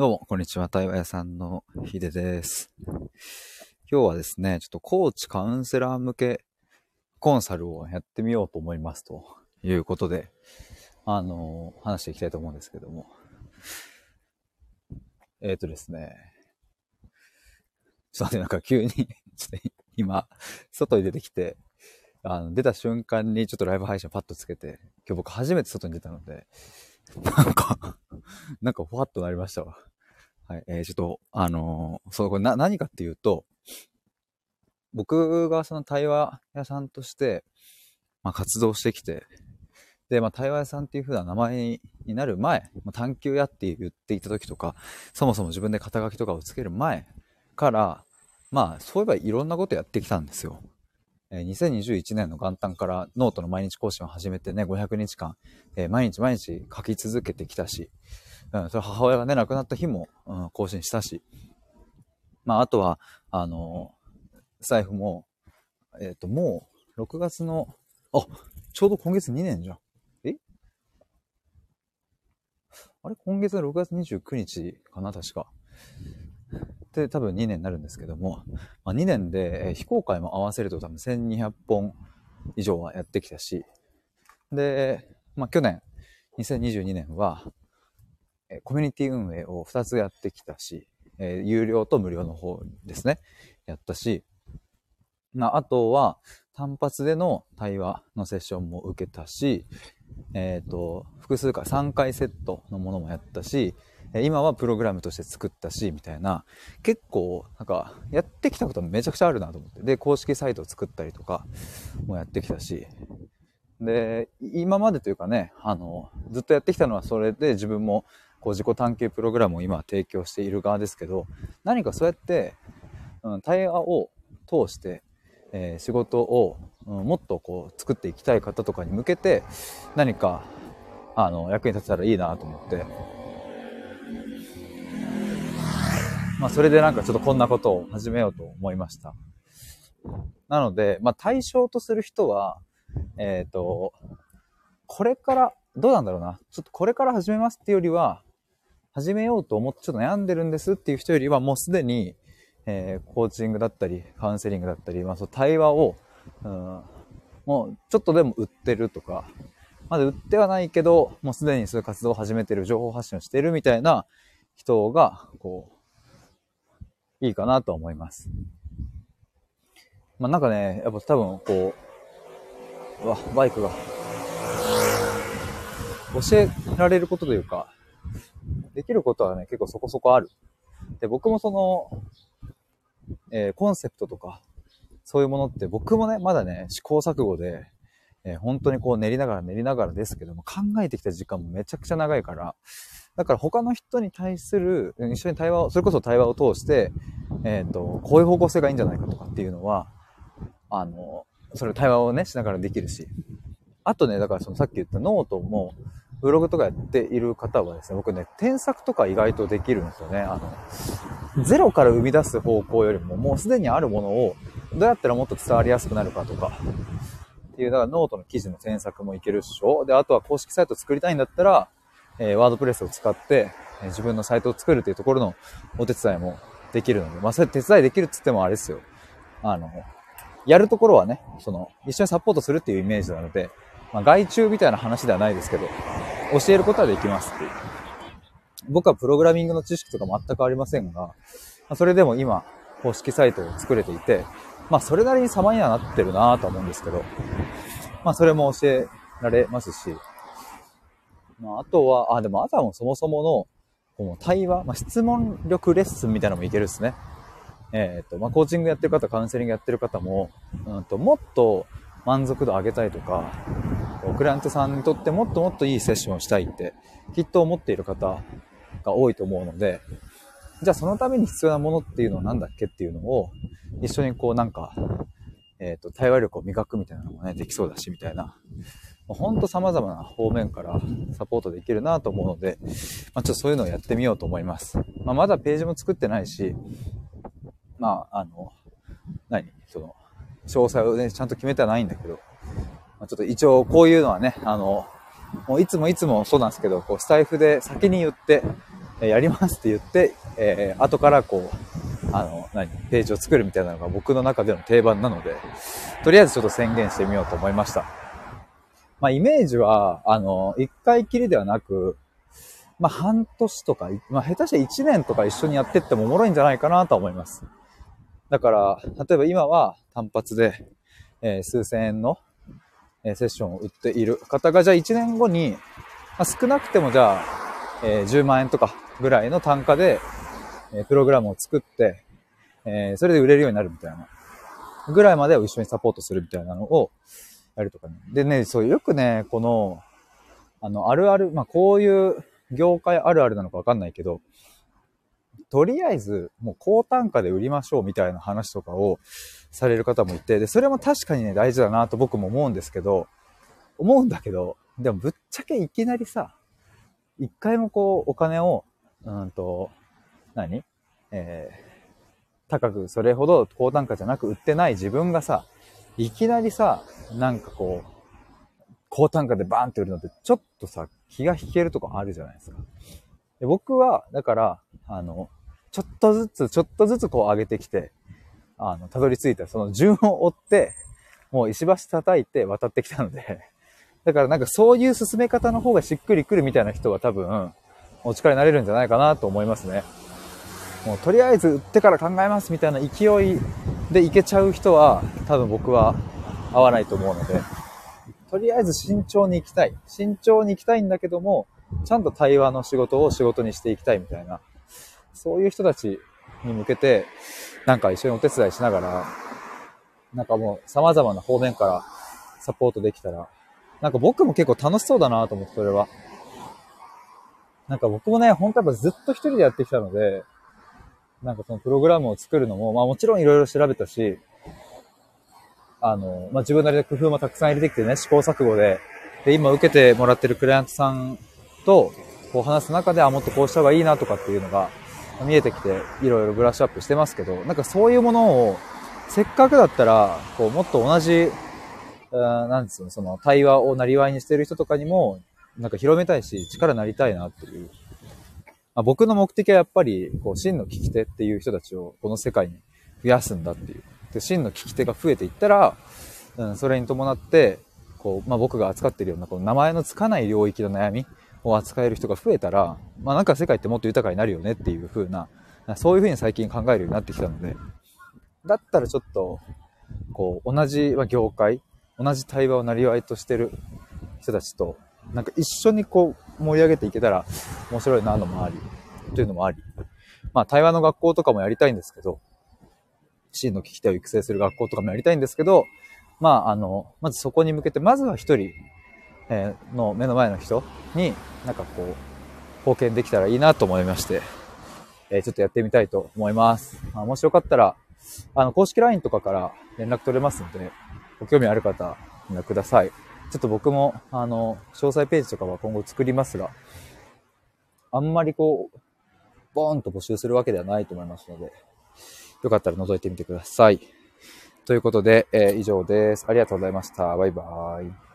どうも、こんにちは。対話屋さんのヒデです。今日はですね、ちょっとコーチカウンセラー向けコンサルをやってみようと思いますということで、あの話していきたいと思うんですけども。えっ、とですね、ちょっと待って、なんか急に ちょっと今、外に出てきて、あの、出た瞬間にちょっとライブ配信パッとつけて、今日僕初めて外に出たので、なんか、なんかふわっとなりましたわ。はい。えー、ちょっと、あのーそう、これな、何かっていうと、僕がその対話屋さんとして、まあ、活動してきて、で、まあ、対話屋さんっていう風な名前になる前、まあ、探求屋って言っていた時とか、そもそも自分で肩書きとかをつける前から、まあ、そういえばいろんなことやってきたんですよ。2021年の元旦からノートの毎日更新を始めてね、500日間、えー毎日毎日書き続けてきたし、うん、それ母親がね、亡くなった日も、うん、更新したし、まあ、あとは、あの財布も、えっ、と、もう、6月の、あ、ちょうど今月2年じゃん。え？あれ？今月の6月29日かな、確か。で、多分2年になるんですけども、まあ、2年で、非公開も合わせると多分1200本以上はやってきたし、で、まあ、去年、2022年は、コミュニティ運営を2つやってきたし、えー有料と無料の方ですね、やったし、まあ、あとは単発での対話のセッションも受けたし、えっ、と、複数回、3回セットのものもやったし、今はプログラムとして作ったし、みたいな、結構、なんか、やってきたことめちゃくちゃあるなと思って。で、公式サイトを作ったりとかもやってきたし、で、今までというかね、あの、ずっとやってきたのはそれで自分もこう自己探求プログラムを今提供している側ですけど、何かそうやって、うん、対話を通して、えー仕事を、うんもっとこう作っていきたい方とかに向けて、何か、あの、役に立てたらいいなと思って、まあ、それでなんかちょっとこんなことを始めようと思いました。なので、まあ、対象とする人は、えっ、と、これから、どうなんだろうな。ちょっとこれから始めますっていうよりは、始めようと思ってちょっと悩んでるんですっていう人よりは、もうすでに、えーコーチングだったり、カウンセリングだったり、まあ、そう対話を、うん、もうちょっとでも売ってるとか、まだ売ってはないけど、もうすでにそういう活動を始めてる、情報発信をしてるみたいな人が、こう、いいかなと思います。まあなんかね、やっぱ多分こう、うわ、バイクが。教えられることというか、できることはね、結構そこそこある。で、僕もその、えーコンセプトとか、そういうものって僕もね、まだね、試行錯誤で、えー本当にこう練りながら練りながらですけども、考えてきた時間もめちゃくちゃ長いから、だから他の人に対する、一緒に対話を、それこそ対話を通して、えっ、と、こういう方向性がいいんじゃないかとかっていうのは、あの、それ対話をね、しながらできるし。あとね、だからそのさっき言ったノートも、ブログとかやっている方はですね、僕ね、添削とか意外とできるんですよね。あの、ゼロから生み出す方向よりも、もうすでにあるものを、どうやったらもっと伝わりやすくなるかとか、っていう、だからノートの記事の添削もいけるっしょ。で、あとは公式サイト作りたいんだったら、え WordPress を使って、え自分のサイトを作るっていうところのお手伝いもできるので、まあ、それ手伝いできるっつってもあれですよ。あの、やるところはね、その、一緒にサポートするっていうイメージなので、まあ、外注みたいな話ではないですけど、教えることはできますっていう。僕はプログラミングの知識とか全くありませんが、まそれでも今、公式サイトを作れていて、まあ、それなりに様にはなってるなぁと思うんですけど、まあ、それも教えられますし、まあ、あとは、あ、でも、あとはもうそもそもの、この対話、まあ、質問力レッスンみたいなのもいけるですね。えっ、と、まあ、コーチングやってる方、カウンセリングやってる方も、うんと、もっと満足度上げたいとか、クライアントさんにとってもっともっといいセッションをしたいって、きっと思っている方が多いと思うので、じゃあそのために必要なものっていうのは何だっけっていうのを、一緒にこうなんか、えっ、と、対話力を磨くみたいなのもね、できそうだし、みたいな。ほんと様々な方面からサポートできるなと思うので、まあ、ちょっとそういうのをやってみようと思います。まあ、まだページも作ってないし、まあ、あの、何？その、詳細をね、ちゃんと決めてはないんだけど、まあ、ちょっと一応こういうのはね、あの、もういつもいつもそうなんですけど、こうスタイフで先に言って、やりますって言って、えー、後からこう、あの、何、ページを作るみたいなのが僕の中での定番なので、とりあえずちょっと宣言してみようと思いました。まあ、イメージは、あの、一回きりではなく、まあ、半年とか、まあ、下手して一年とか一緒にやってってもおもろいんじゃないかなと思います。だから、例えば今は単発で、えー、数千円の、えー、セッションを売っている方が、じゃあ1年後に、まあ、少なくてもじゃあ、えー、10万円とかぐらいの単価で、えプログラムを作って、えそれで売れるようになるみたいな、ぐらいまでを一緒にサポートするみたいなのをやるとかね。でね、そう、よくね、この、あの、あるある、まあ、こういう業界あるあるなのかわかんないけど、とりあえず、もう高単価で売りましょうみたいな話とかをされる方もいて、で、それも確かにね、大事だなと僕も思うんですけど、思うんだけど、でもぶっちゃけいきなりさ、一回もこう、お金を、うんと、何？えー、高く、それほど高単価じゃなく売ってない自分がさ、いきなりさ、なんかこう、高単価でバーンって売るのって、ちょっとさ、気が引けるとかあるじゃないですか。で僕は、だから、あの、ちょっとずつ、ちょっとずつこう上げてきて、あの、たどり着いたその順を追って、もう石橋叩いて渡ってきたので、だからなんかそういう進め方の方がしっくりくるみたいな人は多分、お力になれるんじゃないかなと思いますね。もうとりあえず売ってから考えますみたいな勢いでいけちゃう人は多分僕は合わないと思うので、とりあえず慎重に行きたい。慎重に行きたいんだけども、ちゃんと対話の仕事を仕事にしていきたいみたいな、そういう人たちに向けて、なんか一緒にお手伝いしながら、なんかもう様々な方面からサポートできたら、なんか僕も結構楽しそうだなと思って、それは。なんか僕もね、本当やっぱずっと一人でやってきたので、なんかそのプログラムを作るのも、まあもちろんいろいろ調べたし、あの、まあ自分なりの工夫もたくさん入れてきてね、試行錯誤で、で、今受けてもらってるクライアントさんと、こう話す中で、あ、もっとこうした方がいいなとかっていうのが見えてきて、いろいろブラッシュアップしてますけど、なんかそういうものを、せっかくだったら、こう、もっと同じ、なんですよ、その対話をなりわいにしてる人とかにも、なんか広めたいし、力になりたいなっていう。まあ、僕の目的はやっぱり、こう、真の聞き手っていう人たちをこの世界に増やすんだっていう。で、真の聞き手が増えていったら、うん、それに伴って、こう、まあ、僕が扱ってるような、この名前のつかない領域の悩みを扱える人が増えたら、まあ、なんか世界ってもっと豊かになるよねっていう風な、そういう風に最近考えるようになってきたので、だったらちょっと、こう、同じ業界、同じ対話をなりわいとしてる人たちと、なんか一緒にこう盛り上げていけたら面白いなのもあり、というのもあり。まあ対話の学校とかもやりたいんですけど、真の聞き手を育成する学校とかもやりたいんですけど、まああの、まずそこに向けて、まずは一人、え、の目の前の人になんかこう、貢献できたらいいなと思いまして、え、ちょっとやってみたいと思います。まあ、もしよかったら、あの、公式 LINE とかから連絡取れますので、ご興味ある方、連絡ください。ちょっと僕も、あの、詳細ページとかは今後作りますが、あんまりこう、ボーンと募集するわけではないと思いますので、よかったら覗いてみてください。ということで、えー、以上です。ありがとうございました。バイバーイ。